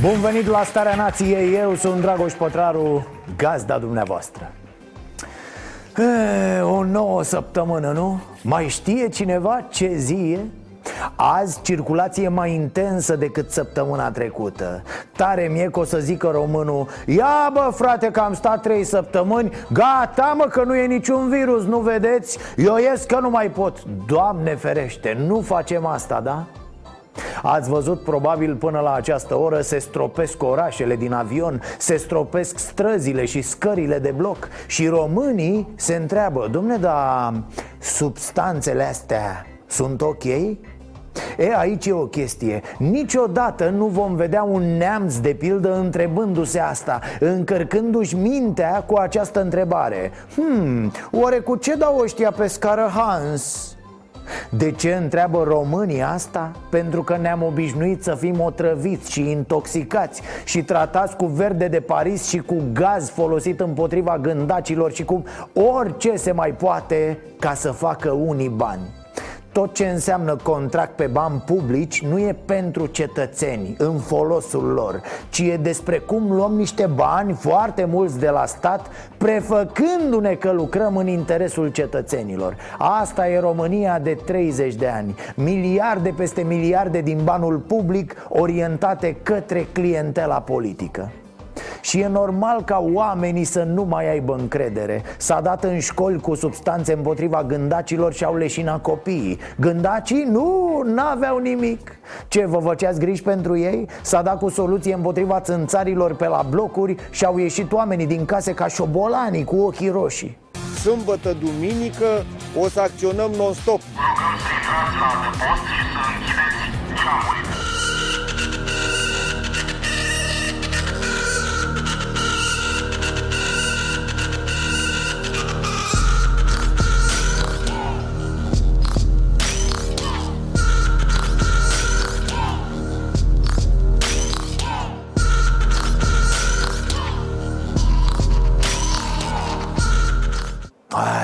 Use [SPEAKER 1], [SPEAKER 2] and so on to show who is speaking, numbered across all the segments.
[SPEAKER 1] Bun venit la Starea Nației, eu sunt Dragoș Pătraru, gazda dumneavoastră e, O nouă săptămână, nu? Mai știe cineva ce zi e? Azi circulație mai intensă decât săptămâna trecută Tare mie că o să zică românul Ia bă frate că am stat trei săptămâni Gata mă că nu e niciun virus, nu vedeți? Eu ies că nu mai pot Doamne ferește, nu facem asta, da? Ați văzut probabil până la această oră se stropesc orașele din avion Se stropesc străzile și scările de bloc Și românii se întreabă Domne, dar substanțele astea sunt ok? E, aici e o chestie Niciodată nu vom vedea un neamț de pildă întrebându-se asta Încărcându-și mintea cu această întrebare Hmm, oare cu ce dau ăștia pe scară Hans? De ce întreabă românii asta? Pentru că ne-am obișnuit să fim otrăviți și intoxicați Și tratați cu verde de Paris și cu gaz folosit împotriva gândacilor Și cu orice se mai poate ca să facă unii bani tot ce înseamnă contract pe bani publici nu e pentru cetățeni, în folosul lor Ci e despre cum luăm niște bani foarte mulți de la stat Prefăcându-ne că lucrăm în interesul cetățenilor. Asta e România de 30 de ani. Miliarde peste miliarde din banul public orientate către clientela politică și e normal ca oamenii să nu mai aibă încredere. S-a dat în școli cu substanțe împotriva gândacilor și au leșinat copiii. Gândacii nu, n-aveau nimic. Ce, vă făceați griji pentru ei? S-a dat cu soluție împotriva țânțarilor pe la blocuri Și au ieșit oamenii din case ca șobolanii cu ochii roșii.
[SPEAKER 2] Sâmbătă, duminică o să acționăm non-stop.
[SPEAKER 3] Rugăm să intrați la adăpost și să închideți geamurile.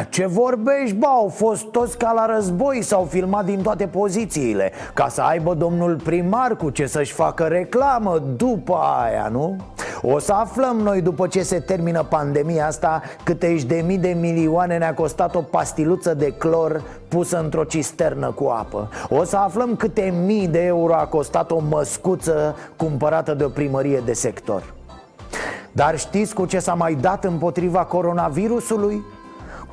[SPEAKER 1] Ce vorbești, bă, au fost toți ca la război S-au filmat din toate pozițiile Ca să aibă domnul primar cu ce să-și facă reclamă după aia, nu? O să aflăm noi după ce se termină pandemia asta Câte de mii de milioane ne-a costat o pastiluță de clor pusă într-o cisternă cu apă O să aflăm câte mii de euro a costat o măscuță cumpărată de o primărie de sector dar știți cu ce s-a mai dat împotriva coronavirusului?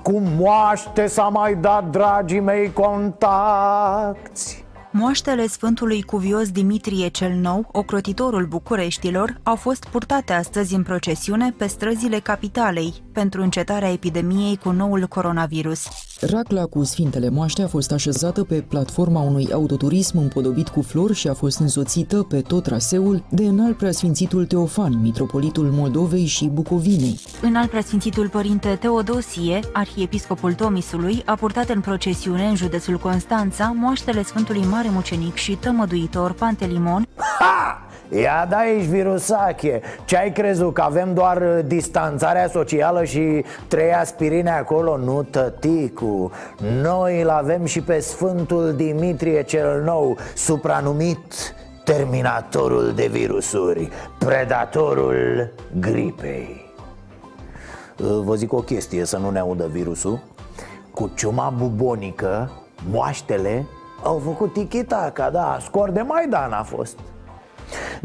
[SPEAKER 1] Cu moaște s-a mai dat, dragii mei, contacti
[SPEAKER 4] Moaștele Sfântului Cuvios Dimitrie cel Nou, ocrotitorul Bucureștilor, au fost purtate astăzi în procesiune pe străzile capitalei pentru încetarea epidemiei cu noul coronavirus.
[SPEAKER 5] Racla cu Sfintele Moaște a fost așezată pe platforma unui autoturism împodobit cu flori și a fost însoțită pe tot traseul de înalt preasfințitul Teofan, mitropolitul Moldovei și Bucovinei.
[SPEAKER 4] Înalt preasfințitul părinte Teodosie, arhiepiscopul Tomisului, a purtat în procesiune în județul Constanța moaștele Sfântului Mare Mucenic și tămăduitor Pantelimon,
[SPEAKER 1] Ha! Ia da aici virusache Ce ai crezut? Că avem doar uh, distanțarea socială și trei aspirine acolo? Nu, tăticu Noi îl avem și pe Sfântul Dimitrie cel Nou Supranumit Terminatorul de virusuri Predatorul gripei Uh, Vă zic o chestie să nu ne audă virusul Cu ciuma bubonică Moaștele au făcut tichitaca, da Scor de Maidan a fost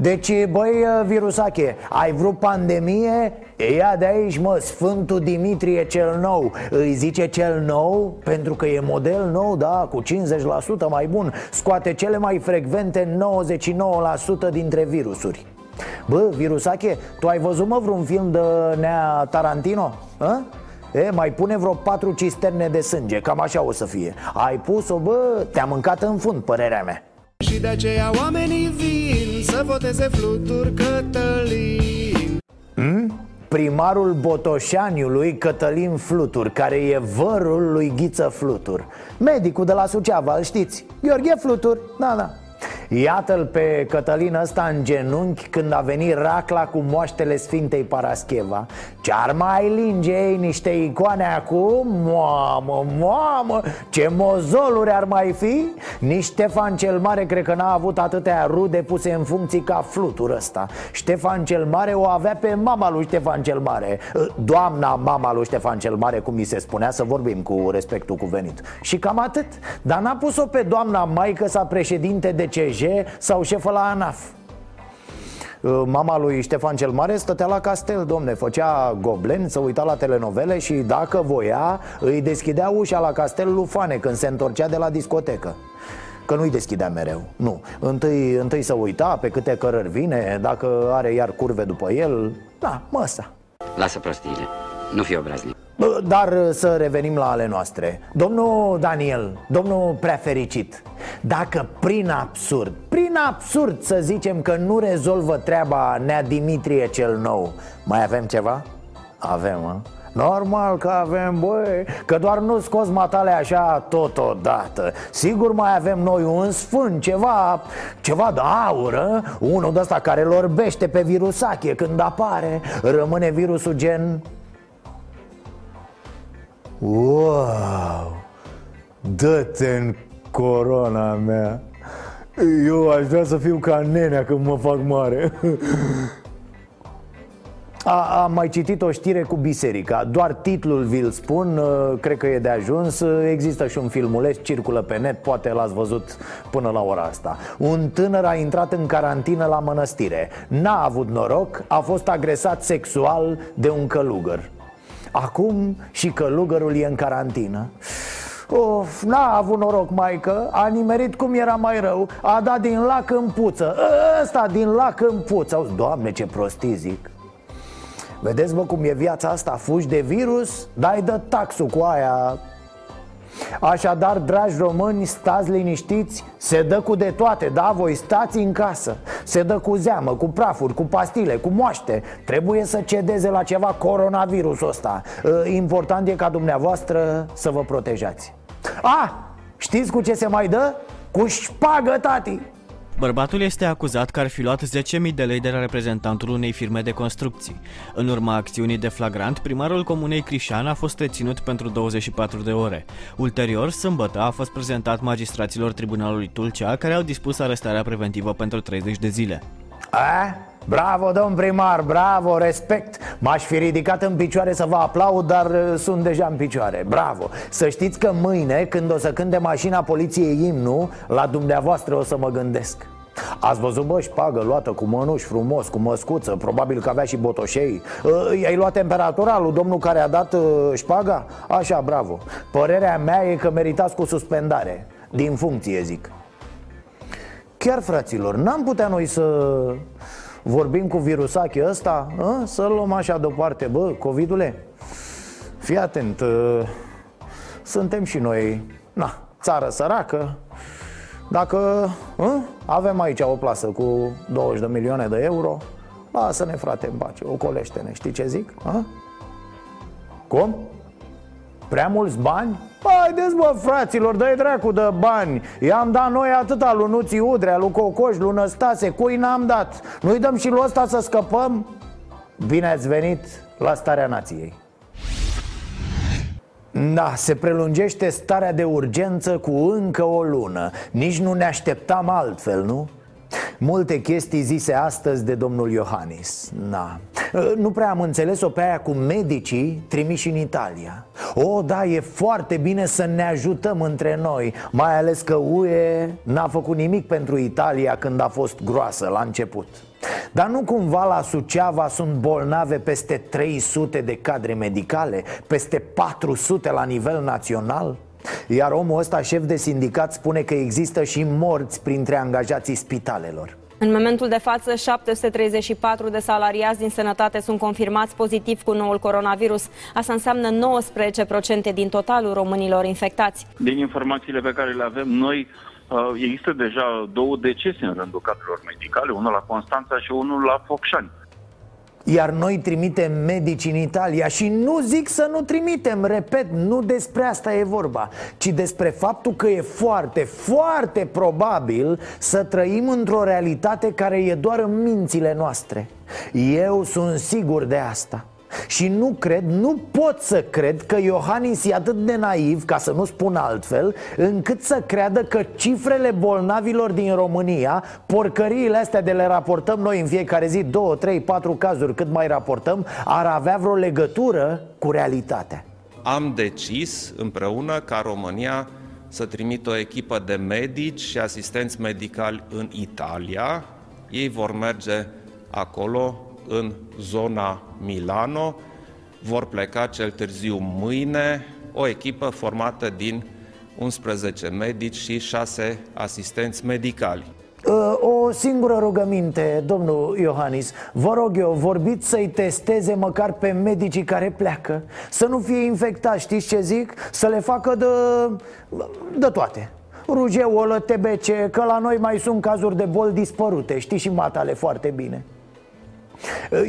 [SPEAKER 1] deci, băi, virusache, ai vrut pandemie? Ia de aici, mă, Sfântul Dimitrie cel nou Îi zice cel nou pentru că e model nou, da, cu 50% mai bun Scoate cele mai frecvente 99% dintre virusuri Bă, virusache, tu ai văzut, mă, vreun film de Nea Tarantino? A? E, mai pune vreo patru cisterne de sânge, cam așa o să fie Ai pus-o, bă, te-a mâncat în fund, părerea mea
[SPEAKER 6] Și de aceea oamenii vin Să voteze fluturi Cătălin.
[SPEAKER 1] Hmm? Primarul Botoșaniului Cătălin Flutur Care e vărul lui Ghiță Flutur. Medicul de la Suceava, îl știți? Gheorghe Flutur, da, da Iată-l pe Cătălin ăsta în genunchi când a venit racla cu moaștele Sfintei Parascheva. Ce-ar mai linge ei niște icoane acum? Mamă, mamă, ce mozoluri ar mai fi? Nici Ștefan cel Mare cred că n-a avut atâtea rude puse în funcții ca flutur ăsta. Ștefan cel Mare o avea pe mama lui Ștefan cel Mare. Doamna mama lui Ștefan cel Mare, cum mi se spunea, să vorbim cu respectul cuvenit. Și cam atât. Dar n-a pus-o pe doamna maică sa președinte de CJ sau șefă la ANAF. Uh, Mama lui Ștefan cel Mare stătea la castel, domne, făcea goblen, să uita la telenovele și dacă voia, îi deschidea ușa la castel lui Fane când se întorcea de la discotecă. Că nu-i deschidea mereu, nu. Întâi, întâi să uita pe câte cărări vine, dacă are iar curve după el Da, măsa
[SPEAKER 7] Lasă prostiile, nu fi obraznic
[SPEAKER 1] dar să revenim la ale noastre. Domnul Daniel, domnul prea fericit Dacă prin absurd, prin absurd să zicem că nu rezolvă treaba Nea Dimitrie cel nou Mai avem ceva? Avem, mă. Normal că avem, băi, că doar nu scos matale așa totodată. Sigur mai avem noi un sfânt, ceva, ceva de aură Unul de ăsta care lorbește pe virusache când apare Rămâne virusul gen Wow! Dă-te în corona mea. Eu aș vrea să fiu ca nenea când mă fac mare. A, am mai citit o știre cu biserica. Doar titlul vi-l spun, uh, cred că e de ajuns. Există și un filmuleț, circulă pe net, poate l-ați văzut până la ora asta. Un tânăr a intrat în carantină la mănăstire. N-a avut noroc, a fost agresat sexual de un călugăr Acum și călugărul e în carantină. Of, n-a avut noroc, maică. A nimerit cum era mai rău. A dat din lac în puță. Ăsta din lac în puță. Auzi, Doamne, ce prostii zic. Vedeți, mă, cum e viața asta? Fugi de virus, dai de taxul cu aia. Așadar, dragi români, stați liniștiți Se dă cu de toate, da? Voi stați în casă Se dă cu zeamă, cu prafuri, cu pastile, cu moaște Trebuie să cedeze la ceva coronavirusul ăsta ă, Important e ca dumneavoastră să vă protejați Ah, știți cu ce se mai dă? Cu șpagă, tati!
[SPEAKER 8] Bărbatul este acuzat că ar fi luat 10.000 de lei de la reprezentantul unei firme de construcții. În urma acțiunii de flagrant, primarul comunei Crișan a fost reținut pentru 24 de ore. Ulterior, sâmbătă, a fost prezentat magistraților Tribunalului Tulcea, care au dispus arestarea preventivă pentru 30 de zile.
[SPEAKER 1] A? Bravo, domn primar, bravo, respect. M-aș fi ridicat în picioare să vă aplaud, dar uh, sunt deja în picioare. Bravo. Să știți că mâine, când o să cânte mașina poliției imnu La dumneavoastră o să mă gândesc. Ați văzut, bă, șpagă luată cu mănuși frumos, cu măscuță Probabil că avea și botoșei. Uh, I-ai luat temperatura lui domnul care a dat uh, șpaga? Așa, bravo. Părerea mea e că meritați cu suspendare. Din funcție, zic. Chiar, fraților, n-am putea noi să vorbim cu virusache ăsta a? Să-l luăm așa deoparte Bă, Covidule, fii atent uh, Suntem și noi, na, țară săracă Dacă a? avem aici o plasă cu 20 de milioane de euro Lasă-ne, frate, în pace, ocolește-ne, știi ce zic? A? Cum? Prea mulți bani? Haideți bă fraților, dă-i dracu de bani I-am dat noi atâta lui Nuții Udrea, lui Cocoș, lui Năstase Cui n-am dat? Nu-i dăm și lui ăsta să scăpăm? Bine ați venit la starea nației da, se prelungește starea de urgență cu încă o lună Nici nu ne așteptam altfel, nu? Multe chestii zise astăzi de domnul Iohannis Na. Nu prea am înțeles-o pe aia cu medicii trimiși în Italia O, da, e foarte bine să ne ajutăm între noi Mai ales că UE n-a făcut nimic pentru Italia când a fost groasă la început dar nu cumva la Suceava sunt bolnave peste 300 de cadre medicale? Peste 400 la nivel național? Iar omul ăsta, șef de sindicat, spune că există și morți printre angajații spitalelor.
[SPEAKER 9] În momentul de față, 734 de salariați din sănătate sunt confirmați pozitiv cu noul coronavirus. Asta înseamnă 19% din totalul românilor infectați.
[SPEAKER 10] Din informațiile pe care le avem noi, Uh, există deja două decese în rândul cadrelor medicale, unul la Constanța și unul la Focșani.
[SPEAKER 1] Iar noi trimitem medici în Italia și nu zic să nu trimitem, repet, nu despre asta e vorba Ci despre faptul că e foarte, foarte probabil să trăim într-o realitate care e doar în mințile noastre. Eu sunt sigur de asta și nu cred, nu pot să cred că Iohannis e atât de naiv, ca să nu spun altfel Încât să creadă că cifrele bolnavilor din România Porcăriile astea de le raportăm noi în fiecare zi 2, 3, 4 cazuri cât mai raportăm Ar avea vreo legătură cu realitatea.
[SPEAKER 11] Am decis împreună ca România să trimită o echipă de medici și asistenți medicali în Italia. Ei vor merge acolo în zona Milano. Vor pleca cel târziu mâine o echipă formată din 11 medici și 6 asistenți medicali.
[SPEAKER 1] Ă, o singură rugăminte, domnul Iohannis Vă rog eu, vorbiți să-i testeze măcar pe medicii care pleacă Să nu fie infectați, știți ce zic? Să le facă de, de toate Rujeolă, TBC, că la noi mai sunt cazuri de boli dispărute Știți și matale foarte bine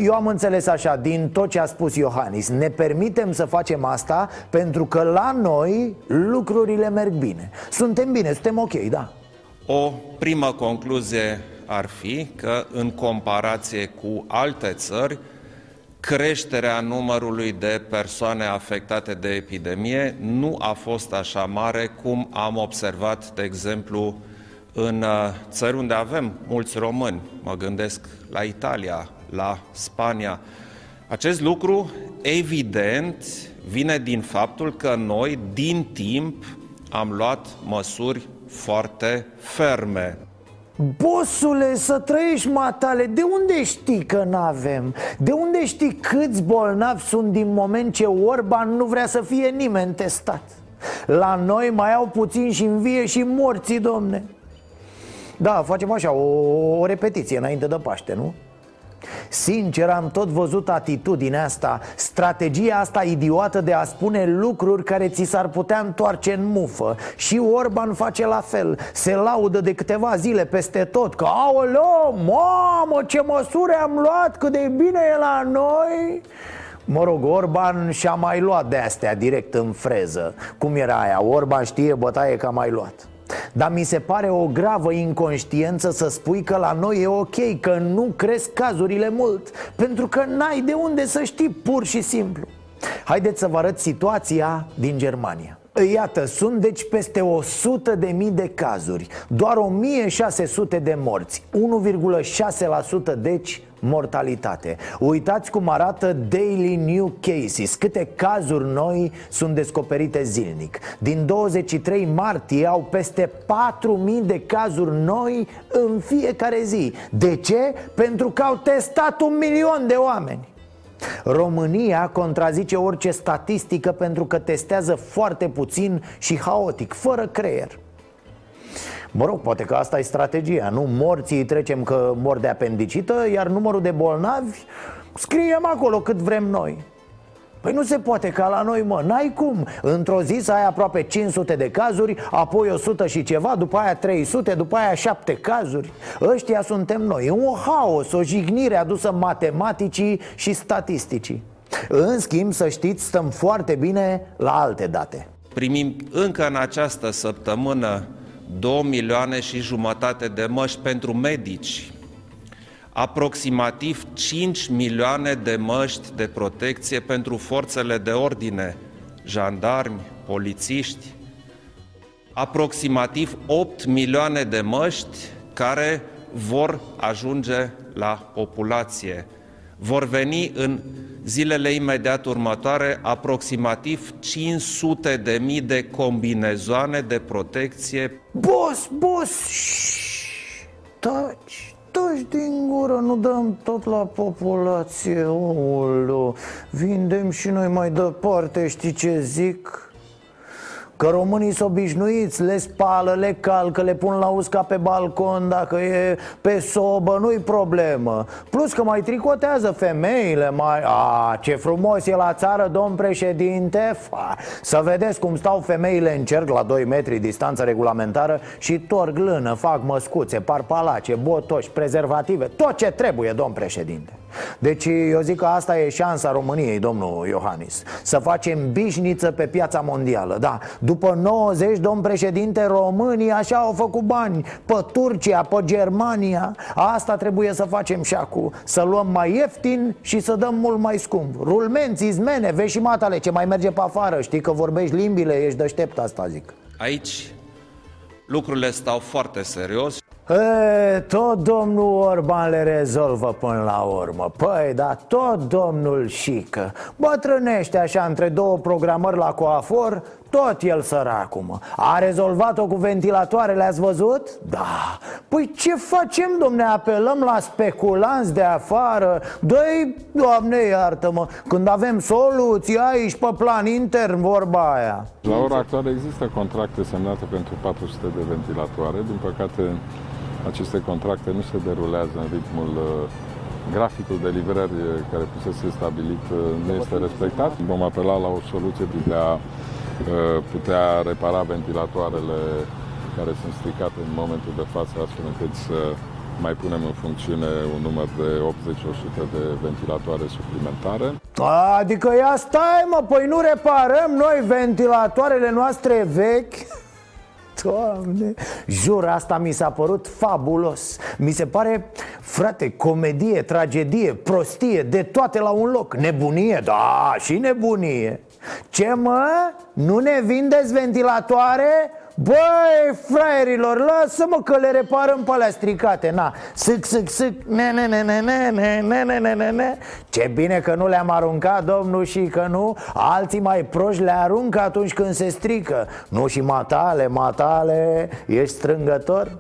[SPEAKER 1] eu am înțeles așa, din tot ce a spus Iohannis Ne permitem să facem asta pentru că la noi lucrurile merg bine Suntem bine, suntem ok, da
[SPEAKER 11] O primă concluzie ar fi că în comparație cu alte țări creșterea numărului de persoane afectate de epidemie nu a fost așa mare cum am observat, de exemplu, în uh, țări unde avem mulți români. Mă gândesc la Italia, la Spania. Acest lucru, evident, vine din faptul că noi, din timp, am luat măsuri foarte ferme.
[SPEAKER 1] Bosule, să trăiești matale, de unde știi că n-avem? De unde știi câți bolnavi sunt din moment ce Orban nu vrea să fie nimeni testat? La noi mai au puțin și învie și morții, domne Da, facem așa, o, o repetiție înainte de Paște, nu? Sincer, am tot văzut atitudinea asta Strategia asta idiotă de a spune lucruri care ți s-ar putea întoarce în mufă. Și Orban face la fel Se laudă de câteva zile peste tot Că, aoleo, mamă, ce măsuri am luat, cât de bine e la noi. Mă rog, Orban și-a mai luat de astea direct în freză. Cum era aia? Orban știe bătaie că a mai luat dar mi se pare o gravă inconștiență să spui că la noi e ok, că nu cresc cazurile mult Pentru că n-ai de unde să știi, pur și simplu. Haideți să vă arăt situația din Germania Iată, sunt deci peste 100 de mii de cazuri Doar 1600 de morți 1,6% deci mortalitate. Uitați cum arată Daily New Cases Câte cazuri noi sunt descoperite zilnic. Din 23 martie au peste 4.000 de cazuri noi în fiecare zi. De ce? Pentru că au testat un milion de oameni România contrazice orice statistică pentru că testează foarte puțin și haotic, fără creier Mă rog, poate că asta e strategia, nu? Morții trecem că mor de apendicită, iar numărul de bolnavi scriem acolo cât vrem noi Păi nu se poate ca la noi, mă, n-ai cum. Într-o zi să ai aproape 500 de cazuri Apoi 100 și ceva, după aia 300, după aia 7 cazuri. Ăștia suntem noi, e un haos, o jignire adusă matematicii și statisticii. În schimb, să știți, stăm foarte bine la alte date.
[SPEAKER 11] Primim încă în această săptămână 2 milioane și jumătate de măști pentru medici aproximativ 5 milioane de măști de protecție pentru forțele de ordine, jandarmi, polițiști, aproximativ 8 milioane de măști care vor ajunge la populație. Vor veni în zilele imediat următoare aproximativ 500 de mii de combinezoane de protecție.
[SPEAKER 1] Boss, boss, taci, Taci din gură, nu dăm tot la populație, omul Vindem și noi mai departe, știi ce zic? Că românii sunt obișnuiți, le spală, le calcă, le pun la usca pe balcon Dacă e pe sobă, nu-i problemă Plus că mai tricotează femeile mai... A, ce frumos e la țară, domn președinte Fa. Să vedeți cum stau femeile în cerc la 2 metri distanță regulamentară Și torg lână, fac măscuțe, parpalace, botoși, prezervative Tot ce trebuie, domn președinte deci eu zic că asta e șansa României, domnul Iohannis Să facem bișniță pe piața mondială. Da, după 90, domn președinte, românii așa au făcut bani Pe Turcia, pe Germania. Asta trebuie să facem și acum Să luăm mai ieftin și să dăm mult mai scump. Rulmenți, izmene, vezi și matale ce mai merge pe afară Știi că vorbești limbile, ești deștept asta zic.
[SPEAKER 11] Aici lucrurile stau foarte serios
[SPEAKER 1] E, tot domnul Orban le rezolvă până la urmă. Păi, da, tot domnul Șică Bătrânește așa între două programări la coafor Tot el săracum A rezolvat-o cu ventilatoarele, ați văzut? Da. Păi ce facem, domne? Apelăm la speculanți de afară? Dă-i, doamne, iartă-mă Când avem soluții aici pe plan intern, vorba aia.
[SPEAKER 12] La ora actuală există contracte semnate pentru 400 de ventilatoare. Din păcate aceste contracte nu se derulează în ritmul uh, graficul de livrări uh, care fusese stabilit uh, nu este respectat. Vom apela la o soluție de a putea repara ventilatoarele care sunt stricate în momentul de față, astfel încât să mai punem în funcțiune un număr de 80-100 de ventilatoare suplimentare.
[SPEAKER 1] Adică ia stai mă, păi nu reparăm noi ventilatoarele noastre vechi? Doamne, jur, asta mi s-a părut fabulos Mi se pare, frate, comedie, tragedie, prostie, de toate la un loc Nebunie, da, și nebunie Ce mă? Nu ne vindeți ventilatoare? Băi, fraierilor, lasă-mă că le reparăm pe alea stricate Na, sâc, sâc, sâc, ne, ne, ne, ne, ne, ne, ne, ne, ne, ne, ne Ce bine că nu le-am aruncat, domnul, și că nu Alții mai proști le aruncă atunci când se strică Nu și matale, matale, ești strângător?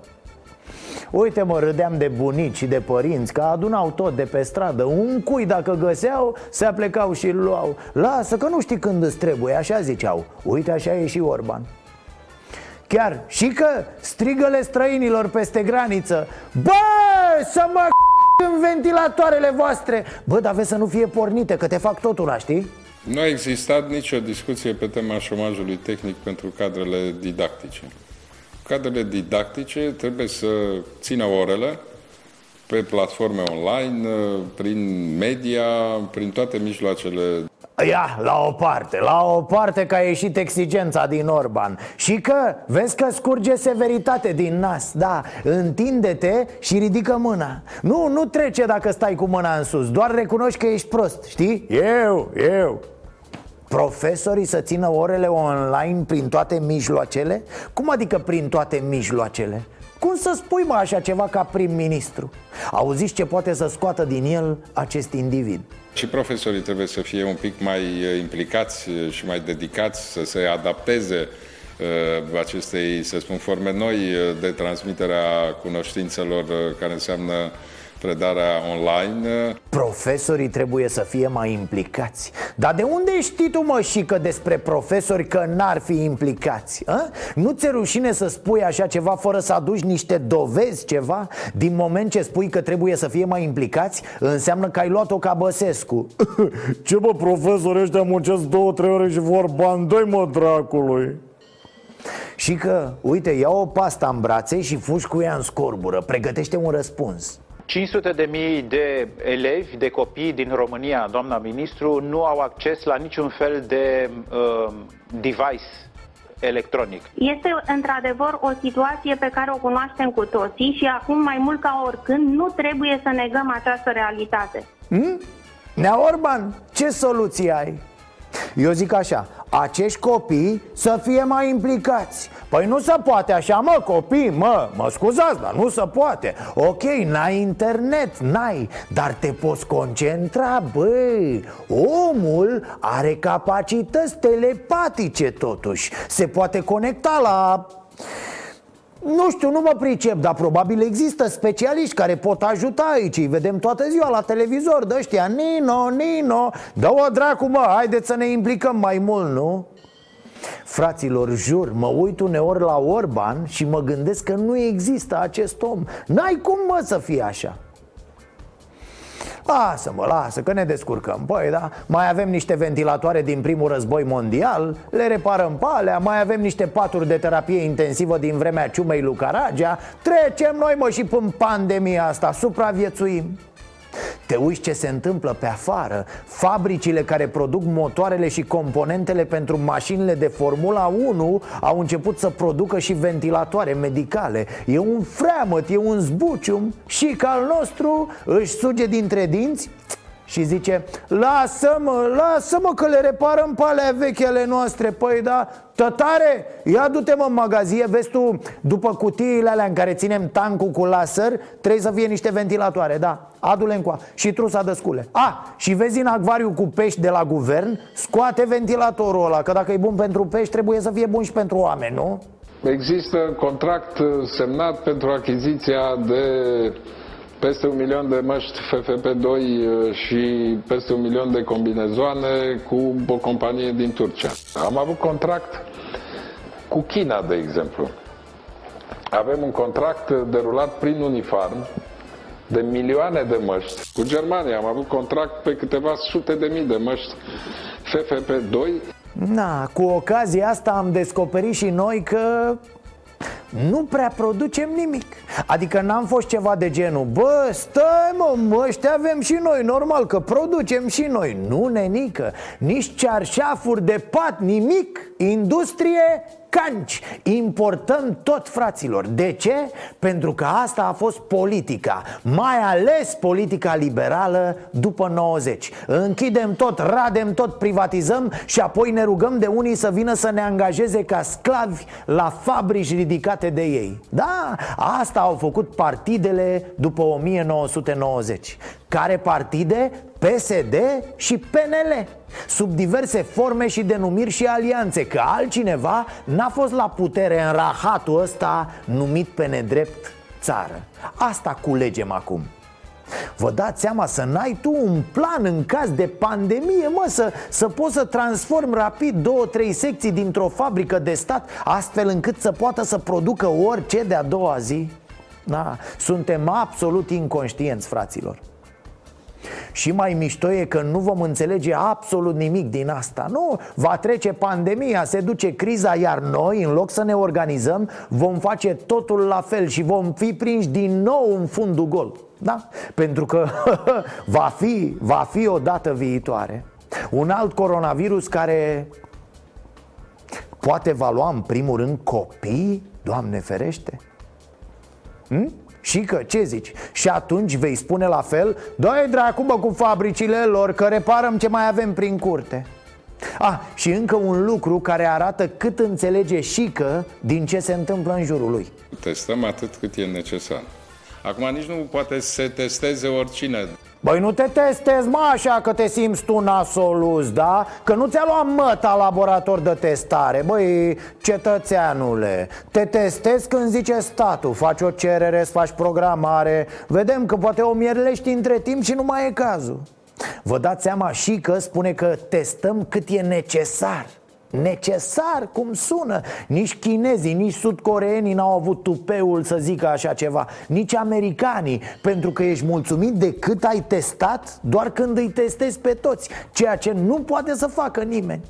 [SPEAKER 1] Uite mă, râdeam de bunici și de părinți Că adunau tot de pe stradă Un cui dacă găseau, se aplecau și luau Lasă că nu știi când îți trebuie, așa ziceau Uite așa e și Orban Chiar și că strigăle străinilor peste graniță Bă, să mă în ventilatoarele voastre Bă, dar vezi să nu fie pornite, că te fac tot una, știi?
[SPEAKER 12] Nu a existat nicio discuție pe tema șomajului tehnic pentru cadrele didactice. Cadrele didactice trebuie să țină orele pe platforme online, prin media, prin toate mijloacele
[SPEAKER 1] Ia, la o parte, la o parte că a ieșit exigența din Orban Și că, vezi că scurge severitate din nas Da, întinde-te și ridică mâna Nu, nu trece dacă stai cu mâna în sus Doar recunoști că ești prost, știi? Eu, eu Profesorii să țină orele online prin toate mijloacele? Cum adică prin toate mijloacele? Cum să spui mă așa ceva ca prim-ministru? Auziți ce poate să scoată din el acest individ?
[SPEAKER 12] Și profesorii trebuie să fie un pic mai uh, implicați uh, și mai dedicați, să se adapteze uh, acestei, să spun, forme noi de transmitere a cunoștințelor care înseamnă predarea online.
[SPEAKER 1] Profesorii trebuie să fie mai implicați Dar de unde știi tu, mă, și că despre profesori că n-ar fi implicați? A? Nu ți-e rușine să spui așa ceva fără să aduci niște dovezi, ceva? Din moment ce spui că trebuie să fie mai implicați Înseamnă că ai luat-o ca Băsescu Ce bă, profesori ăștia muncesc două, trei ore și vor bani, doi mă dracului și că, uite, ia o pasta în brațe și fugi cu ea în scorbură Pregătește un răspuns
[SPEAKER 13] 500 de mii de elevi, de copii din România, doamna ministru, nu au acces la niciun fel de uh, device electronic.
[SPEAKER 14] Este într-adevăr o situație pe care o cunoaștem cu toții și acum mai mult ca oricând nu trebuie să negăm această realitate.
[SPEAKER 1] Hmm? Nea Orban, ce soluție ai? Eu zic așa, acești copii să fie mai implicați. Păi nu se poate așa, mă, copii, mă, mă scuzați, dar nu se poate. Ok, n-ai internet, n-ai, dar te poți concentra, băi. Omul are capacități telepatice totuși. Se poate conecta la nu știu, nu mă pricep, dar probabil există specialiști care pot ajuta aici. Îi vedem toată ziua la televizor de ăștia Nino, Nino. Dă-o dracu, mă, haideți să ne implicăm mai mult, nu? Fraților, jur, mă uit uneori la Orban și mă gândesc că nu există acest om. N-ai cum mă să fie așa Lasă-mă, lasă, că ne descurcăm. Păi da, mai avem niște ventilatoare din primul război mondial Le reparăm pe alea Mai avem niște paturi de terapie intensivă din vremea ciumei lui Caragea Trecem noi, mă, și până pandemia asta Supraviețuim te uiți ce se întâmplă pe afară. Fabricile care produc motoarele și componentele pentru mașinile de Formula 1 Au început să producă și ventilatoare medicale. E un freamăt, e un zbucium. Și ca al nostru își suge dintre dinți și zice Lasă-mă, lasă-mă că le reparăm pe alea vechi ale noastre. Păi da, tătare, ia du-te mă în magazie. Vezi tu, după cutiile alea în care ținem tancul cu laser Trebuie să fie niște ventilatoare, da Adu-le încoa. Și trusa de scule. A, și vezi în acvariu cu pești de la guvern Scoate ventilatorul ăla Că dacă e bun pentru pești, trebuie să fie bun și pentru oameni, nu?
[SPEAKER 12] Există contract semnat pentru achiziția de peste un milion de măști FFP2 uh, și peste un milion de combinezoane cu o companie din Turcia. Am avut contract cu China, de exemplu. Avem un contract derulat prin Unifarm de milioane de măști. Cu Germania am avut contract pe câteva sute de mii de măști FFP2.
[SPEAKER 1] Na, cu ocazia asta am descoperit și noi că nu prea producem nimic. Adică n-am fost ceva de genul Bă, stai mă, ăștia avem și noi Normal că producem și noi. Nu, nenică, nici cearșafuri de pat, nimic. Industrie canci. Importăm tot fraților. De ce? Pentru că asta a fost politica Mai ales politica liberală după 90 Închidem tot, radem tot, privatizăm Și apoi ne rugăm de unii să vină să ne angajeze ca sclavi La fabrici ridicate de ei. Da, asta au făcut partidele după 1990 Care partide? PSD și PNL Sub diverse forme și denumiri și alianțe Că altcineva n-a fost la putere în rahatul ăsta numit pe nedrept țară. Asta culegem acum Vă dați seama să n-ai tu un plan în caz de pandemie, mă, să, să poți să transformi rapid două, trei secții dintr-o fabrică de stat Astfel încât să poată să producă orice de-a doua zi? Da, suntem absolut inconștienți, fraților. Și mai mișto e că nu vom înțelege absolut nimic din asta. Nu, va trece pandemia, se duce criza Iar noi, în loc să ne organizăm, vom face totul la fel Și vom fi prinși din nou în fundul gol Da? Pentru că va fi, va fi o dată viitoare Un alt coronavirus care poate va lua în primul rând copii Doamne ferește hm? Și că, ce zici? Și atunci vei spune la fel Dă-i dracu bă cu fabricile lor Că reparăm ce mai avem prin curte Ah, și încă un lucru care arată cât înțelege și că din ce se întâmplă în jurul lui
[SPEAKER 12] Testăm atât cât e necesar Acum nici nu poate să se testeze oricine.
[SPEAKER 1] Băi, nu te testezi, mă, așa că te simți tu nasolus, da? Că nu ți-a luat măta laborator de testare. Băi, cetățeanule, te testezi când zice statul Faci o cerere, îți faci programare. Vedem că poate o mierlești între timp și nu mai e cazul. Vă dați seama și că spune că testăm cât e necesar Necesar, cum sună. Nici chinezii, nici sudcoreenii n-au avut tupeul să zică așa ceva. Nici americanii Pentru că ești mulțumit de cât ai testat Doar când îi testezi pe toți Ceea ce nu poate să facă nimeni.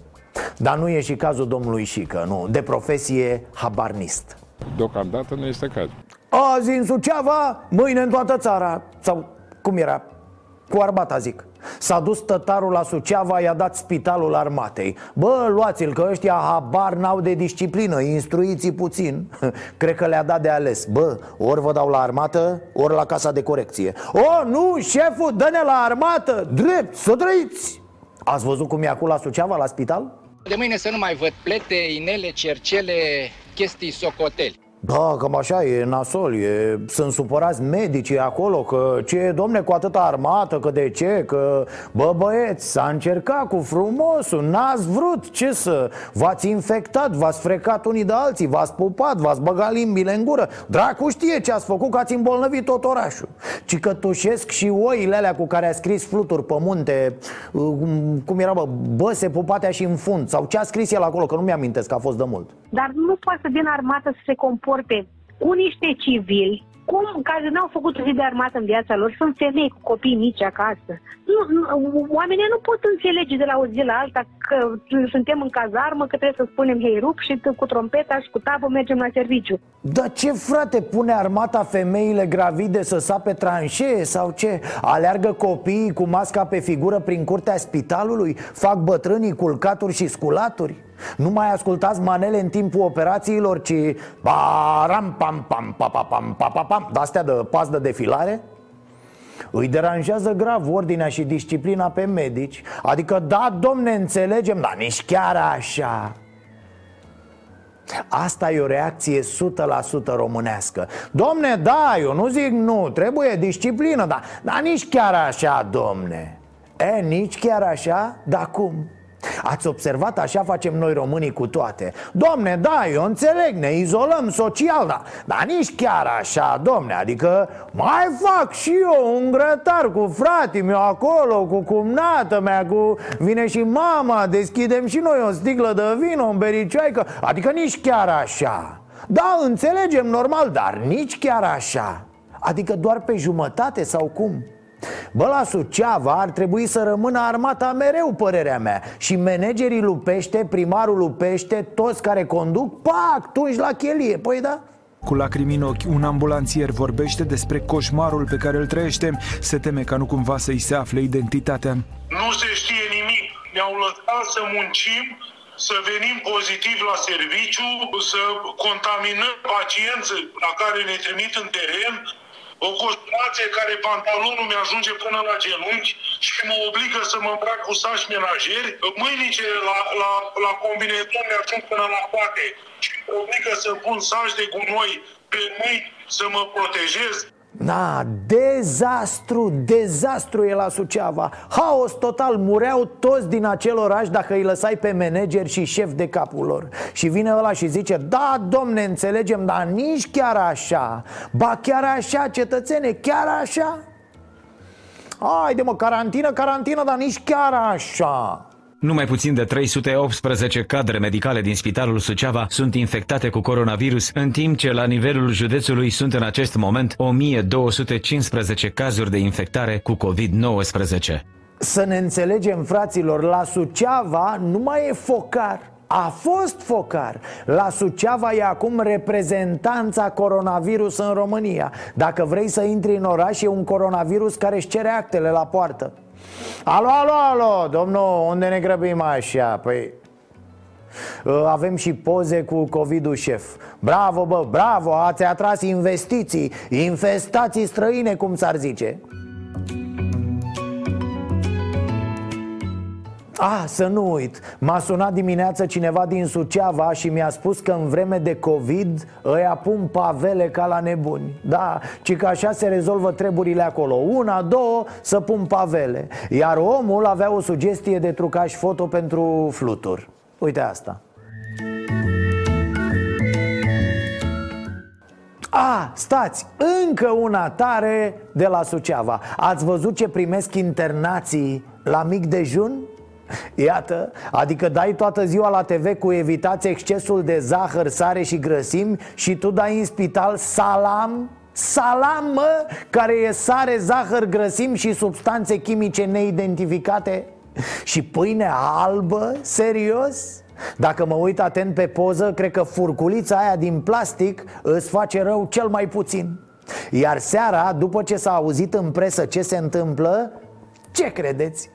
[SPEAKER 1] Dar nu e și cazul domnului Șică, nu De profesie habarnist.
[SPEAKER 12] Deocamdată nu este cazul.
[SPEAKER 1] Azi în Suceava, mâine în toată țara. Sau cum era? Cu armata zic S-a dus tătarul la Suceava, i-a dat spitalul armatei. Bă, luați-l, că ăștia habar n-au de disciplină, instruiți puțin. Cred că le-a dat de ales. Bă, ori vă dau la armată, ori la casa de corecție. O, nu, șeful, dă-ne la armată, drept, să trăiți! Ați văzut cum e acum la Suceava, la spital?
[SPEAKER 15] De mâine să nu mai văd plete, inele, cercele, chestii socoteli
[SPEAKER 1] Da, cam așa e nasol, e, sunt supărați medicii acolo Că ce e, domne, cu atâta armată, că de ce, că Bă, băieți, s-a încercat cu frumosul, n-ați vrut, ce să V-ați infectat, v-ați frecat unii de alții, v-ați pupat, v-ați băgat limbile în gură. Dracu știe ce ați făcut, că ați îmbolnăvit tot orașul. Ci că tușesc și oile alea cu care a scris fluturi pe munte Cum era, bă, băse pupatea și în fund Sau ce a scris el acolo, că nu mi-amintesc, că a fost de mult.
[SPEAKER 14] Dar nu poate să vină armată să se comporte comporte cu niște civili cum, care n-au făcut zi de armată în viața lor, sunt femei cu copii mici acasă. Nu, nu, oamenii nu pot înțelege de la o zi la alta că suntem în cazarmă, că trebuie să spunem hei rup și cu trompeta și cu tabă mergem la serviciu.
[SPEAKER 1] Dar ce frate pune armata femeile gravide să sape tranșee sau ce? Aleargă copiii cu masca pe figură prin curtea spitalului? Fac bătrânii culcaturi și sculaturi? Nu mai ascultați manele în timpul operațiilor, ci Baram, pam, pam, pa, pa, pam, pa, pa, pam De-astea de pas de defilare? Îi deranjează grav ordinea și disciplina pe medici Adică, da, domne, înțelegem, dar nici chiar așa Asta e o reacție 100% românească Domne, da, eu nu zic nu, trebuie disciplină, dar, dar nici chiar așa, domne E, nici chiar așa? Dar cum? Ați observat, așa facem noi românii cu toate. Domne, da, eu înțeleg, ne izolăm social, da, dar nici chiar așa, domne Adică mai fac și eu un grătar cu fratii meu acolo Cu cumnată mea, cu... Vine și mama, deschidem și noi o sticlă de vin, o bericioaică Adică nici chiar așa. Da, înțelegem normal, dar nici chiar așa. Adică doar pe jumătate sau cum? Bă, la Suceava ar trebui să rămână armata mereu, părerea mea. Și managerii lupește, primarul lupește, toți care conduc, pac, tunși la chelie, păi da?
[SPEAKER 15] Cu lacrimi în ochi, un ambulanțier vorbește despre coșmarul pe care îl trăiește. Se teme ca nu cumva să-i se afle identitatea.
[SPEAKER 16] Nu se știe nimic, ne-au lăsat să muncim să venim pozitiv la serviciu, să contaminăm pacienții la care ne trimit în teren, o costumație care pantalonul mi-ajunge până la genunchi și mă obligă să mă îmbrac cu saci menajeri, mâinice la, la, la combinezon mi-ajung până la poate și mă obligă să pun saci de gunoi pe mâini să mă protejez.
[SPEAKER 1] Na, dezastru, dezastru e la Suceava. Haos total, mureau toți din acel oraș dacă îi lăsai pe manager și șef de capul lor. Și vine ăla și zice, da, domne, înțelegem, dar nici chiar așa. Ba chiar așa, cetățene, chiar așa? Haide mă, carantină, carantină, dar nici chiar așa
[SPEAKER 17] nu mai puțin de 318 cadre medicale din Spitalul Suceava sunt infectate cu coronavirus, în timp ce la nivelul județului sunt în acest moment 1215 cazuri de infectare cu COVID-19.
[SPEAKER 1] Să ne înțelegem, fraților, la Suceava nu mai e focar, a fost focar. La Suceava e acum reprezentanța coronavirus în România. Dacă vrei să intri în oraș, e un coronavirus care își cere actele la poartă Alo, alo, alo, domnul, unde ne grăbim așa? Păi ă, avem și poze cu covid șef Bravo, bă, bravo, ați atras investiții Infestații străine, cum s-ar zice Ah, să nu uit. M-a sunat dimineața cineva din Suceava și mi-a spus că în vreme de COVID Îi pun pavele ca la nebuni. Da, ci că așa se rezolvă treburile acolo. Una, două, să pun pavele. Iar omul avea o sugestie de trucaj foto pentru flutur Uite asta. A, stați, încă una tare de la Suceava. Ați văzut ce primesc internații la mic dejun? Iată, adică dai toată ziua la TV cu evitați excesul de zahăr, sare și grăsimi Și tu dai în spital salam Salam, mă, care e sare, zahăr, grăsimi și substanțe chimice neidentificate Și pâine albă? Serios? Dacă mă uit atent pe poză, cred că furculița aia din plastic îți face rău cel mai puțin Iar seara, după ce s-a auzit în presă ce se întâmplă, ce credeți?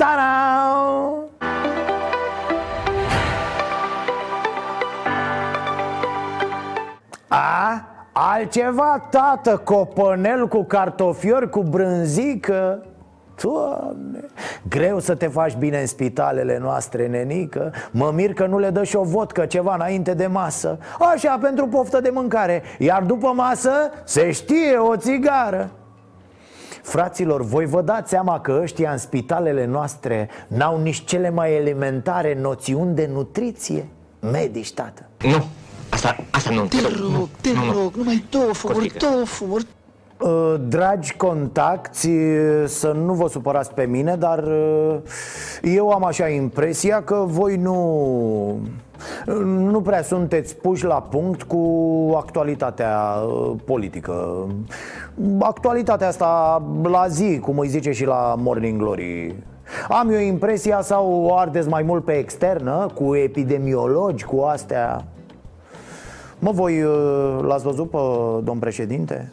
[SPEAKER 1] Ta-da! A? Altceva, tată, copănel cu cartofiori, cu brânzică? Doamne, greu să te faci bine în spitalele noastre, nenică. Mă mir că nu le dă și o vodcă ceva înainte de masă. Așa, pentru poftă de mâncare. Iar după masă se știe o țigară Fraților, voi vă dați seama că ăștia în spitalele noastre N-au nici cele mai elementare noțiuni de nutriție? Medici, tată.
[SPEAKER 18] Nu, asta, asta nu.
[SPEAKER 19] Te rog, te rog, numai două fumuri, două fumuri.
[SPEAKER 1] Uh, Dragi contacti, uh, să nu vă supărați pe mine, dar uh, eu am așa impresia că voi nu nu prea sunteți puși la punct cu actualitatea politică. Actualitatea asta la zi, cum îi zice și la Morning Glory. Am eu impresia sau o ardeți mai mult pe externă, cu epidemiologi, cu astea? Mă, voi l-ați văzut pe domn președinte?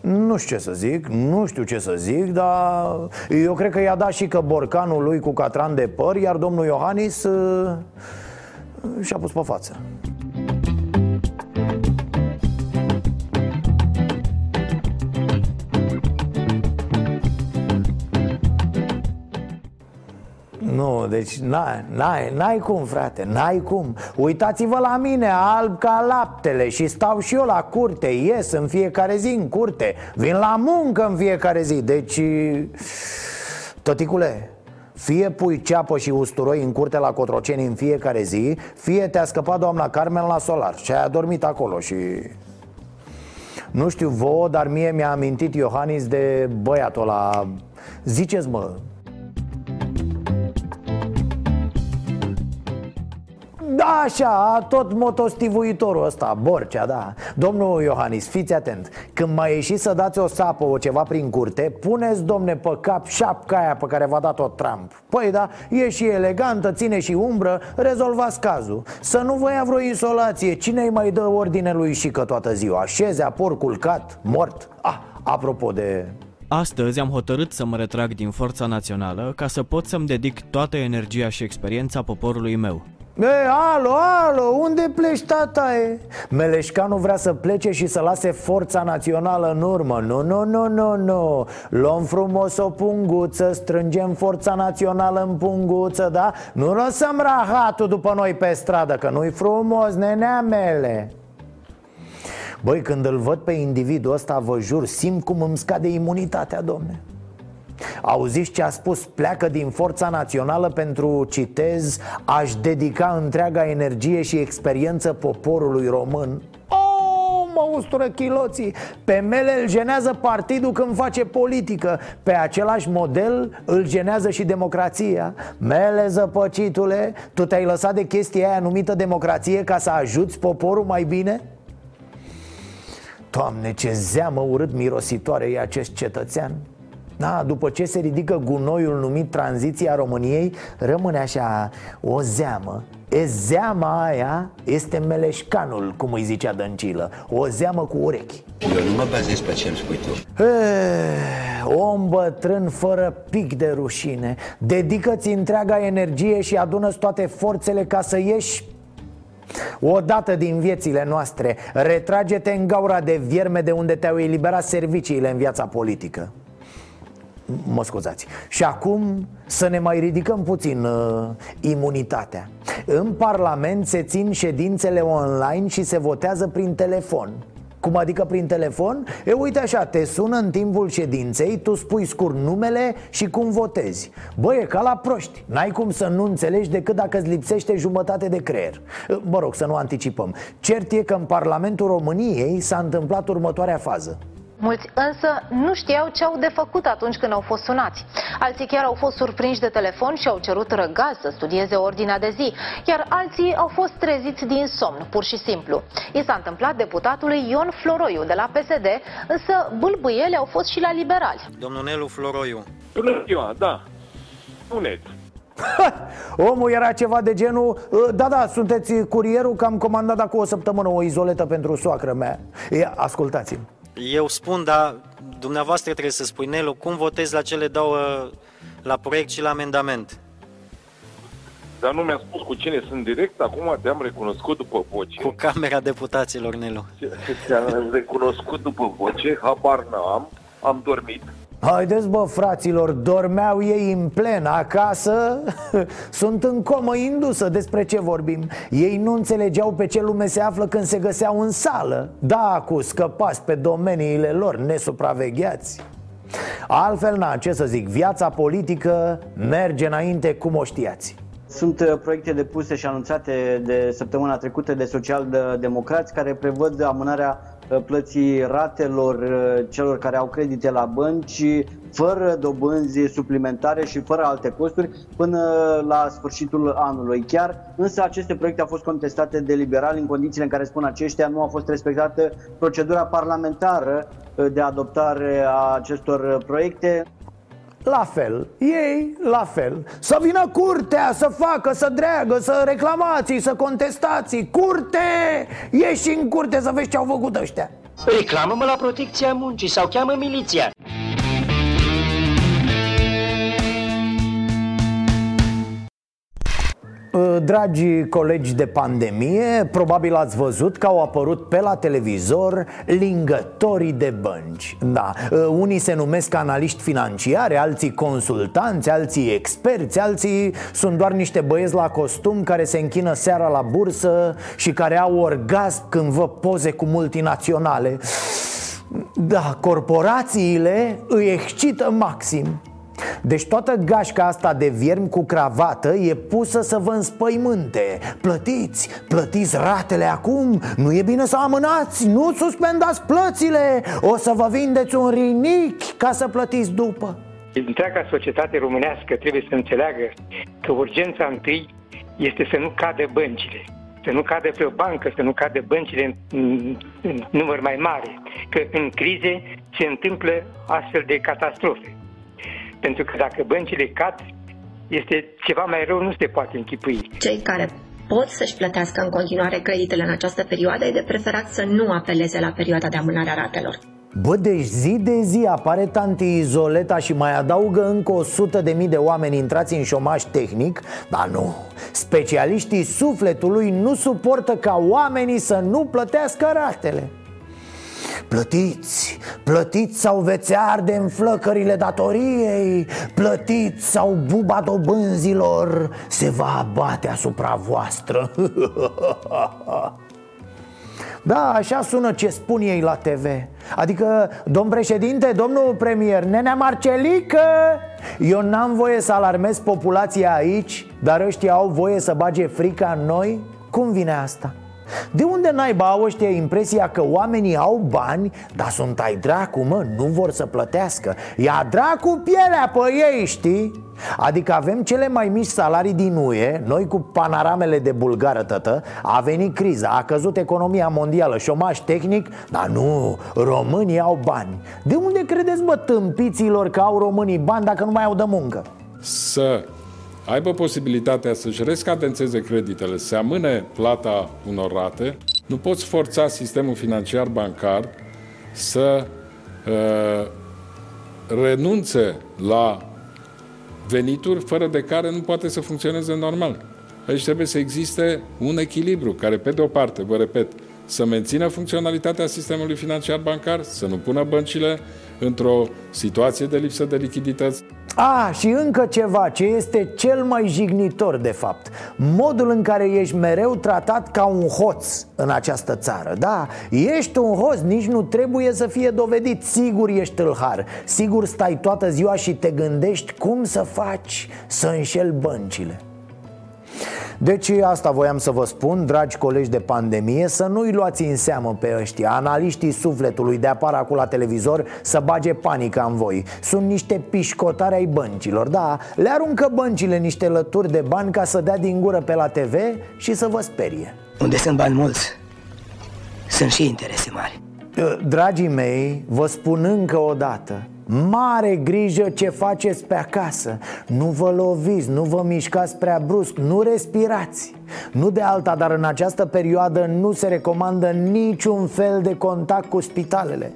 [SPEAKER 1] Nu știu ce să zic, nu știu ce să zic, dar eu cred că i-a dat și că borcanul lui cu catran de păr, iar domnul Iohannis uh, și-a pus pe față. Nu, deci n-ai, n-ai, n-ai cum, frate, n-ai cum Uitați-vă la mine, alb ca laptele Și stau și eu la curte, ies în fiecare zi în curte Vin la muncă în fiecare zi Deci, tăticule, fie pui ceapă și usturoi în curte la Cotroceni în fiecare zi Fie te-a scăpat doamna Carmen la solar și ai adormit acolo și... Nu știu vouă, dar mie mi-a amintit Iohannis de băiatul ăla. Ziceți mă, Da, așa, tot motostivuitorul ăsta, Borcea, da. Domnul Iohannis, fiți atent. Când mai ieși să dați o sapă, o ceva prin curte Puneți, domne, pe cap șapca aia pe care v-a dat-o Trump. Păi da, e și elegantă, ține și umbră, rezolvați cazul. Să nu vă ia vreo insolație Cine îi mai dă ordine lui și că toată ziua? Șezea, por culcat, mort. Ah, apropo de
[SPEAKER 8] Astăzi am hotărât să mă retrag din Forța Națională ca să pot să-mi dedic toată energia și experiența poporului meu.
[SPEAKER 1] E, alo, alo, unde pleci, tata? E? Meleșcanu vrea să plece și să lase forța națională în urmă Nu, nu, nu, nu, nu Luăm frumos o punguță, strângem forța națională în punguță, da? Nu lăsăm rahatul după noi pe stradă, că nu-i frumos, nenea mele Băi, când îl văd pe individul ăsta, vă jur, simt cum îmi scade imunitatea, domne Auziți ce a spus? Pleacă din forța națională pentru, citez, aș dedica întreaga energie și experiență poporului român. Oh, mă ustură chiloții. Pe mele îl genează partidul când face politică. Pe același model îl genează și democrația. Mele zăpăcitule, tu te-ai lăsat de chestia aia numită democrație ca să ajuți poporul mai bine? Doamne, ce zeamă urât mirositoare e acest cetățean da, după ce se ridică gunoiul numit tranziția României, rămâne așa o zeamă. E zeama aia este meleșcanul, cum îi zicea Dăncilă. O zeamă cu urechi.
[SPEAKER 18] Eu nu mă bazez pe ce îmi spui tu.
[SPEAKER 1] E, Om bătrân fără pic de rușine. Dedică-ți întreaga energie și adună toate forțele ca să ieși. O dată din viețile noastre Retrage-te în gaura de vierme de unde te-au eliberat serviciile în viața politică Mă scuzați. Și acum să ne mai ridicăm puțin uh, imunitatea. În Parlament se țin ședințele online și se votează prin telefon. Cum adică prin telefon? E uite așa, te sună în timpul ședinței, tu spui scurt numele și cum votezi. Bă, e ca la proști, n-ai cum să nu înțelegi decât dacă îți lipsește jumătate de creier. Mă rog, să nu anticipăm. Cert e că în Parlamentul României s-a întâmplat următoarea fază
[SPEAKER 20] Mulți însă nu știau ce au de făcut atunci când au fost sunați. Alții chiar au fost surprinși de telefon și au cerut răgaz să studieze ordinea de zi, iar alții au fost treziți din somn, pur și simplu. I s-a întâmplat deputatului Ion Floroiu de la PSD, însă bâlbâiele au fost și la liberali.
[SPEAKER 21] Domnul Nelu Floroiu.
[SPEAKER 22] Bună ziua, da. Spuneți.
[SPEAKER 1] Omul era ceva de genul Da, da, sunteți curierul că am comandat acum o săptămână o izoletă pentru soacră mea e, Ascultați-mi
[SPEAKER 21] eu spun, dar dumneavoastră trebuie să spui, Nelu, cum votezi la cele două, la proiect și la amendament?
[SPEAKER 22] Dar nu mi-a spus cu cine sunt direct, acum te-am recunoscut după voce.
[SPEAKER 21] Cu Camera Deputaților, Nelu.
[SPEAKER 22] Te-am recunoscut după voce, habar n-am, am dormit.
[SPEAKER 1] Haideți bă fraților, dormeau ei în plen acasă? Sunt în comă indusă, despre ce vorbim? Ei nu înțelegeau pe ce lume se află când se găseau în sală. Da, cu scăpați pe domeniile lor, nesupravegheați. Altfel, na, ce să zic, viața politică merge înainte cum o știați.
[SPEAKER 23] Sunt uh, proiecte depuse și anunțate de săptămâna trecută de social-democrați care prevăd amânarea uh, plății ratelor uh, celor care au credite la bănci fără dobânzi suplimentare și fără alte costuri până la sfârșitul anului. Chiar însă aceste proiecte au fost contestate de liberali în condițiile în care spun aceștia nu a fost respectată procedura parlamentară de adoptare a acestor proiecte.
[SPEAKER 1] La fel, ei la fel. Să vină curtea, să facă, să dreagă, să reclamați, să contestați Curte! Ieși în curte să vezi ce au făcut ăștia.
[SPEAKER 24] Reclamă-mă la protecția muncii sau cheamă miliția
[SPEAKER 1] dragi colegi de pandemie, probabil ați văzut că au apărut pe la televizor lingătorii de bănci. Da, uh, unii se numesc analiști financiare, alții consultanți, alții experți, alții sunt doar niște băieți la costum care se închină seara la bursă și care au orgasm când văd poze cu multinaționale. Da, corporațiile îi excită maxim deci toată gașca asta de viermi cu cravată e pusă să vă înspăimânte. Plătiți, plătiți ratele acum, nu e bine să amânați, nu suspendați plățile. O să vă vindeți un rinic ca să plătiți după.
[SPEAKER 25] Întreaga societate românească trebuie să înțeleagă că urgența întâi este să nu cade băncile să nu cadă pe o bancă, să nu cadă băncile în, în număr mai mare, că în crize se întâmplă astfel de catastrofe. Pentru că dacă băncile cad, este ceva mai rău, nu se poate închipui.
[SPEAKER 26] Cei care pot să-și plătească în continuare creditele în această perioadă, e de preferat să nu apeleze la perioada de amânare a ratelor.
[SPEAKER 1] Bă, deci zi de zi apare tanti Izoleta și mai adaugă încă 100 de mii de oameni intrați în șomaj tehnic Dar nu, specialiștii sufletului nu suportă ca oamenii să nu plătească ratele Plătiți, plătiți sau veți arde în flăcările datoriei Plătiți sau buba dobânzilor se va abate asupra voastră Da, așa sună ce spun ei la TV Adică, domn președinte, domnul premier, nenea Marcelică Eu n-am voie să alarmez populația aici Dar ăștia au voie să bage frica în noi? Cum vine asta? De unde naiba au ăștia impresia că oamenii au bani, dar sunt ai dracu, mă, nu vor să plătească Ia dracu pielea pe ei, știi? Adică avem cele mai mici salarii din UE Noi cu panoramele de bulgară, tătă A venit criza, a căzut economia mondială Șomaj tehnic, dar nu, românii au bani De unde credeți, bă, tâmpiților că au românii bani dacă nu mai au de muncă?
[SPEAKER 12] Să aibă posibilitatea să-și rescadențeze creditele, să amâne plata unor rate, nu poți forța sistemul financiar bancar să uh, renunțe la venituri fără de care nu poate să funcționeze normal. Aici trebuie să existe un echilibru care, pe de o parte, vă repet, să mențină funcționalitatea sistemului financiar bancar, să nu pună băncile într-o situație de lipsă de lichidități.
[SPEAKER 1] A, și încă ceva, ce este cel mai jignitor de fapt. Modul în care ești mereu tratat ca un hoț în această țară. Da, ești un hoț, nici nu trebuie să fie dovedit. Sigur ești tâlhar. Sigur stai toată ziua și te gândești cum să faci să înșel băncile deci asta voiam să vă spun, dragi colegi de pandemie Să nu-i luați în seamă pe ăștia. Analiștii sufletului de apar acum la televizor Să bage panică în voi. Sunt niște pișcotare ai băncilor Da, le aruncă băncile niște lături de bani Ca să dea din gură pe la TV și să vă sperie.
[SPEAKER 19] Unde sunt bani mulți, sunt și interese mari.
[SPEAKER 1] Dragii mei, vă spun încă o dată Mare grijă ce faceți pe acasă. Nu vă loviți, nu vă mișcați prea brusc, nu respirați. Nu de alta, dar în această perioadă nu se recomandă niciun fel de contact cu spitalele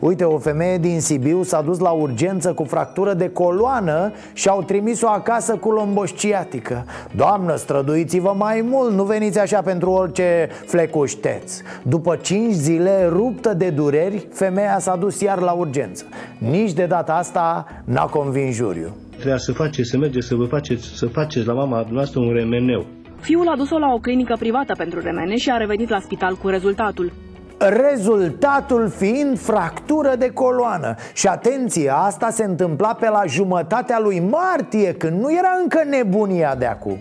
[SPEAKER 1] Uite, o femeie din Sibiu s-a dus la urgență cu fractură de coloană și au trimis-o acasă cu lombosciatică Doamnă, străduiți-vă mai mult, nu veniți așa pentru orice flecușteț. După 5 zile, ruptă de dureri, femeia s-a dus iar la urgență. Nici de data asta n-a convins juriu.
[SPEAKER 27] Trebuia să faceți, să mergeți, să vă faceți, să faceți la mama dumneavoastră un remeneu
[SPEAKER 28] Fiul a dus-o la o clinică privată pentru remene și a revenit la spital cu rezultatul.
[SPEAKER 1] Rezultatul fiind fractură de coloană. Și atenție, asta se întâmpla pe la jumătatea lui martie Când nu era încă nebunia de acum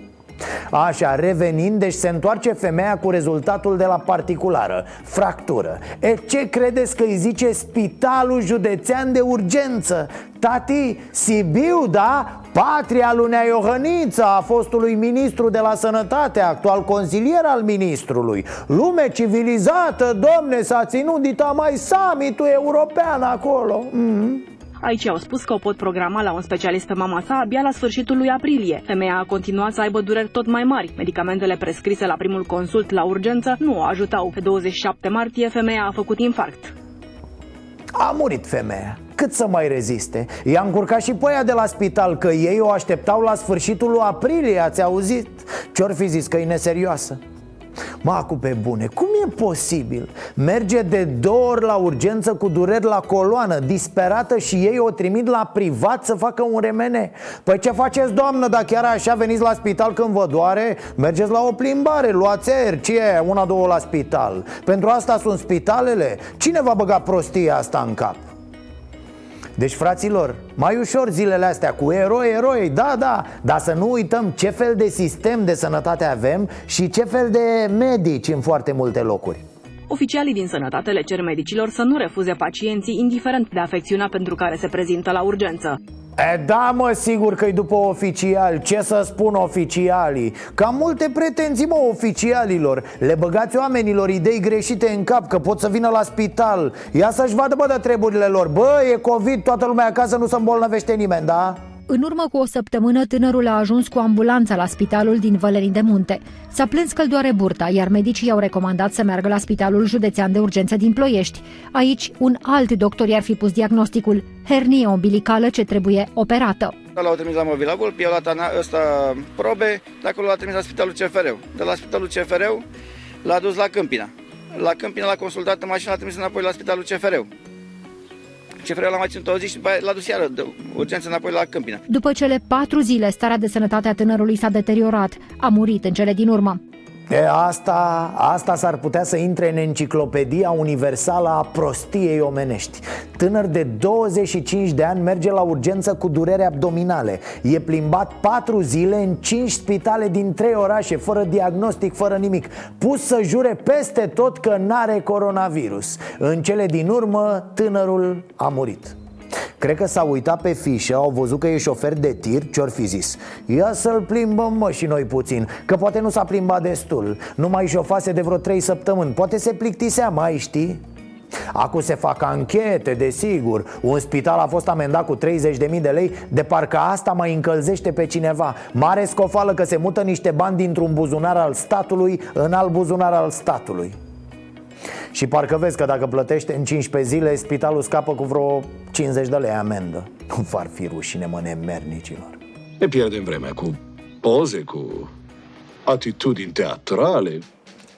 [SPEAKER 1] Așa, revenind, deci se întoarce femeia cu rezultatul de la particulară Fractură E, ce credeți că îi zice Spitalul Județean de Urgență? Tati, Sibiu, da? Patria lui Nea Iohăniță, a fostului ministru de la sănătate, actual consilier al ministrului Lume civilizată, domne, s-a ținut dita mai summitul european acolo mm-hmm.
[SPEAKER 28] Aici au spus că o pot programa la un specialist pe mama sa abia la sfârșitul lui aprilie. Femeia a continuat să aibă dureri tot mai mari. Medicamentele prescrise la primul consult la urgență nu o ajutau. Pe 27 martie, femeia a făcut infarct.
[SPEAKER 1] A murit femeia cât să mai reziste? I-a încurcat și pe aia de la spital Că ei o așteptau la sfârșitul lui aprilie Ați auzit? Ce-or fi zis că e neserioasă? Mă, cu pe bune, cum e posibil? Merge de două ori la urgență cu dureri la coloană Disperată și ei o trimit la privat să facă un remene Păi ce faceți, doamnă, dacă chiar așa veniți la spital când vă doare? Mergeți la o plimbare, luați aer, ce e? Una, două la spital Pentru asta sunt spitalele? Cine va băga prostia asta în cap? Deci, fraților, mai ușor zilele astea cu eroi, eroi, da, da Dar să nu uităm ce fel de sistem de sănătate avem și ce fel de medici în foarte multe locuri
[SPEAKER 28] Oficialii din sănătate le cer medicilor să nu refuze pacienții indiferent de afecțiunea pentru care se prezintă la urgență.
[SPEAKER 1] E, da, mă, sigur că e după oficial Ce să spun oficialii? Cam multe pretenții, mă, oficialilor Le băgați oamenilor idei greșite în cap Că pot să vină la spital Ia să-și vadă, bă, de treburile lor Bă, e COVID, toată lumea acasă, nu se îmbolnăvește nimeni, da?
[SPEAKER 29] În urmă cu o săptămână, tânărul a ajuns cu ambulanța la spitalul din Vălerin de Munte. S-a plâns că îl doare burta, iar medicii i-au recomandat să meargă la spitalul județean de urgență din Ploiești. Aici, un alt doctor i-ar fi pus diagnosticul, hernie umbilicală ce trebuie operată.
[SPEAKER 30] L-au trimis la Movila Vulp, i-au luat ăsta probe, de acolo l-a trimis la spitalul CFR. De la spitalul CFR l-a dus la Câmpina. La Câmpina l-a consultat în mașină, l-a trimis înapoi la spitalul CFR ce vreau la mai ținut o zi și după la dus iară de urgență înapoi la Câmpina.
[SPEAKER 29] După cele patru zile, starea de sănătate a tânărului s-a deteriorat. A murit în cele din urmă.
[SPEAKER 1] E, asta, asta s-ar putea să intre în enciclopedia universală a prostiei omenești. Tânăr de 25 de ani merge la urgență cu durere abdominale. E plimbat 4 zile în 5 spitale din 3 orașe Fără diagnostic, fără nimic. Pus să jure peste tot că n-are coronavirus. În cele din urmă, tânărul a murit Cred că s-au uitat pe fișă, au văzut că e șofer de tir, ce-or fi zis. Ia să-l plimbăm mă și noi puțin, că poate nu s-a plimbat destul Nu mai șofase de vreo 3 săptămâni, poate se plictisea, mai știi? Acum se fac anchete, desigur. Un spital a fost amendat cu 30.000 de lei De parcă asta mai încălzește pe cineva. Mare scofală că se mută niște bani dintr-un buzunar al statului În alt buzunar al statului și parcă vezi că dacă plătește în 15 zile Spitalul scapă cu vreo 50 de lei amendă. Nu ar fi rușine, mă, nemernicilor.
[SPEAKER 31] Ne pierdem vremea cu poze, cu atitudini teatrale.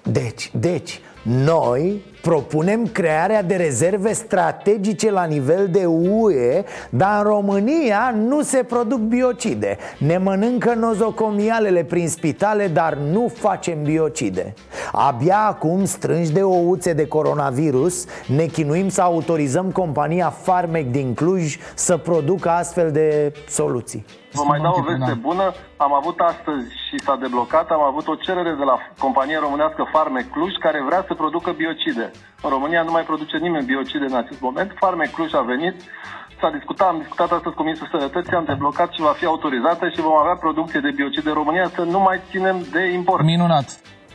[SPEAKER 1] Deci, deci, noi propunem crearea de rezerve strategice la nivel de UE Dar în România nu se produc biocide. Ne mănâncă nozocomialele prin spitale, dar nu facem biocide. Abia acum, strânși de ouțe de coronavirus Ne chinuim să autorizăm compania Farmec din Cluj să producă astfel de soluții
[SPEAKER 32] Vă mai dau o veste bună. Am avut astăzi și s-a deblocat, am avut o cerere de la compania românească Farme Cluj care vrea să producă biocide. În România nu mai produce nimeni biocide în acest moment. Farme Cluj a venit, s-a discutat, am discutat astăzi cu Ministrul Sănătății, am deblocat și va fi autorizată și vom avea producție de biocide în România să nu mai ținem de import.
[SPEAKER 33] Minunat!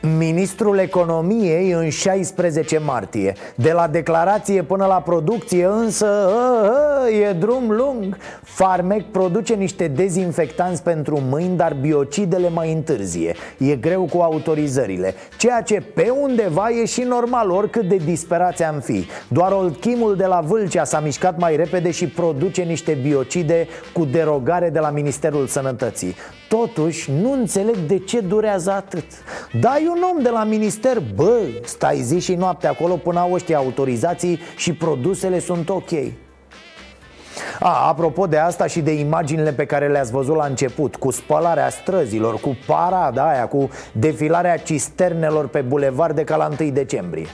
[SPEAKER 1] Ministrul Economiei în 16 martie. De la declarație până la producție însă a, a, e drum lung. Farmec produce niște dezinfectanți pentru mâini, dar biocidele mai întârzie. E greu cu autorizările Ceea ce pe undeva e și normal, oricât de disperați am fi. Doar Oldchimul de la Vâlcea s-a mișcat mai repede și produce niște biocide cu derogare de la Ministerul Sănătății Totuși, nu înțeleg de ce durează atât. Dai un om de la minister, bă, stai zi și noapte acolo până au ăștia autorizații și produsele sunt ok. A, apropo de asta și de imaginile pe care le-ați văzut la început Cu spălarea străzilor, cu parada aia, cu defilarea cisternelor pe bulevard de ca la 1 decembrie.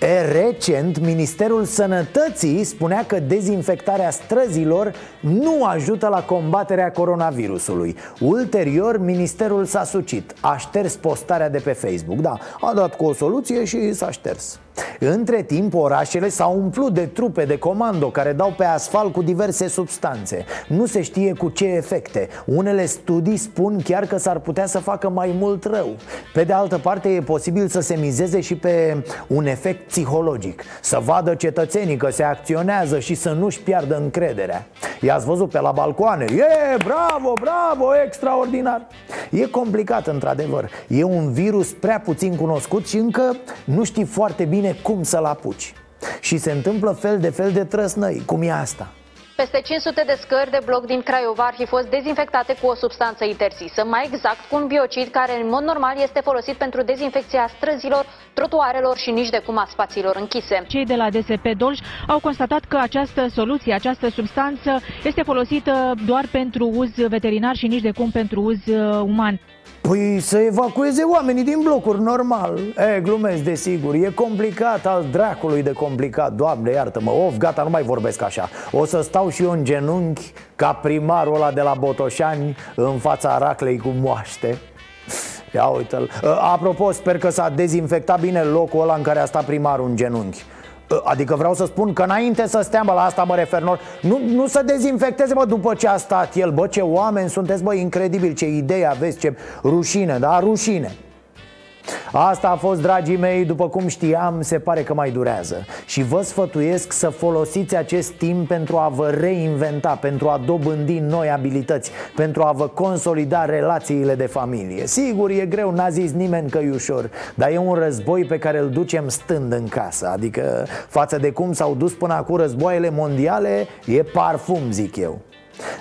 [SPEAKER 1] E, recent, Ministerul Sănătății spunea că dezinfectarea străzilor nu ajută la combaterea coronavirusului. Ulterior, Ministerul s-a sucit, a șters postarea de pe Facebook. Da, a dat cu o soluție și s-a șters între timp, orașele s-au umplut de trupe de comando care dau pe asfalt cu diverse substanțe. Nu se știe cu ce efecte. Unele studii spun chiar că s-ar putea să facă mai mult rău. Pe de altă parte, e posibil să se mizeze și pe un efect psihologic. Să vadă cetățenii că se acționează și să nu-și piardă încrederea. I-ați văzut pe la balcoane? E, bravo, bravo, extraordinar! E complicat, într-adevăr. E un virus prea puțin cunoscut și încă nu știi foarte bine cum să-l apuci Și se întâmplă fel de fel de trăsnăi, cum e asta
[SPEAKER 20] peste 500 de scări de bloc din Craiova ar fi fost dezinfectate cu o substanță interzisă, mai exact cu un biocid care în mod normal este folosit pentru dezinfecția străzilor, trotuarelor și nici de cum a spațiilor închise.
[SPEAKER 28] Cei de la DSP Dolj au constatat că această soluție, această substanță este folosită doar pentru uz veterinar și nici de cum pentru uz uh, uman.
[SPEAKER 1] Păi să evacueze oamenii din blocuri, normal. E, glumesc, desigur, e complicat al dracului de complicat. Doamne, iartă-mă, of, gata, nu mai vorbesc așa. O să stau și eu în genunchi ca primarul ăla de la Botoșani În fața raclei cu moaște. Ia uite-l. Apropo, sper că s-a dezinfectat bine locul ăla în care a stat primarul în genunchi Adică vreau să spun că înainte să stea, bă, la asta mă refer nu, nu să dezinfecteze, bă, după ce a stat el. Bă, ce oameni sunteți, bă, incredibil, ce idee aveți, ce rușine, da, rușine Asta a fost, dragii mei, după cum știam, se pare că mai durează. Și vă sfătuiesc să folosiți acest timp pentru a vă reinventa Pentru a dobândi noi abilități Pentru a vă consolida relațiile de familie. Sigur, e greu, n-a zis nimeni că e ușor Dar e un război pe care îl ducem stând în casă. Adică față de cum s-au dus până acum războaiele mondiale E parfum, zic eu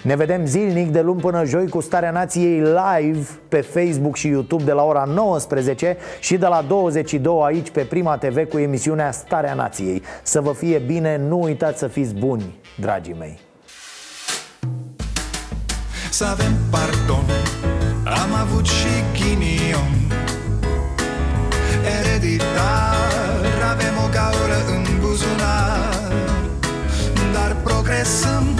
[SPEAKER 1] ne vedem zilnic de luni până joi cu Starea Nației live pe Facebook și YouTube de la ora 19 și de la 22 aici pe Prima TV cu emisiunea Starea Nației. Să vă fie bine, nu uitați să fiți buni, dragii mei.
[SPEAKER 34] Să avem pardon, am avut și ghinion Ereditar, avem o gaură în buzunar Dar progresăm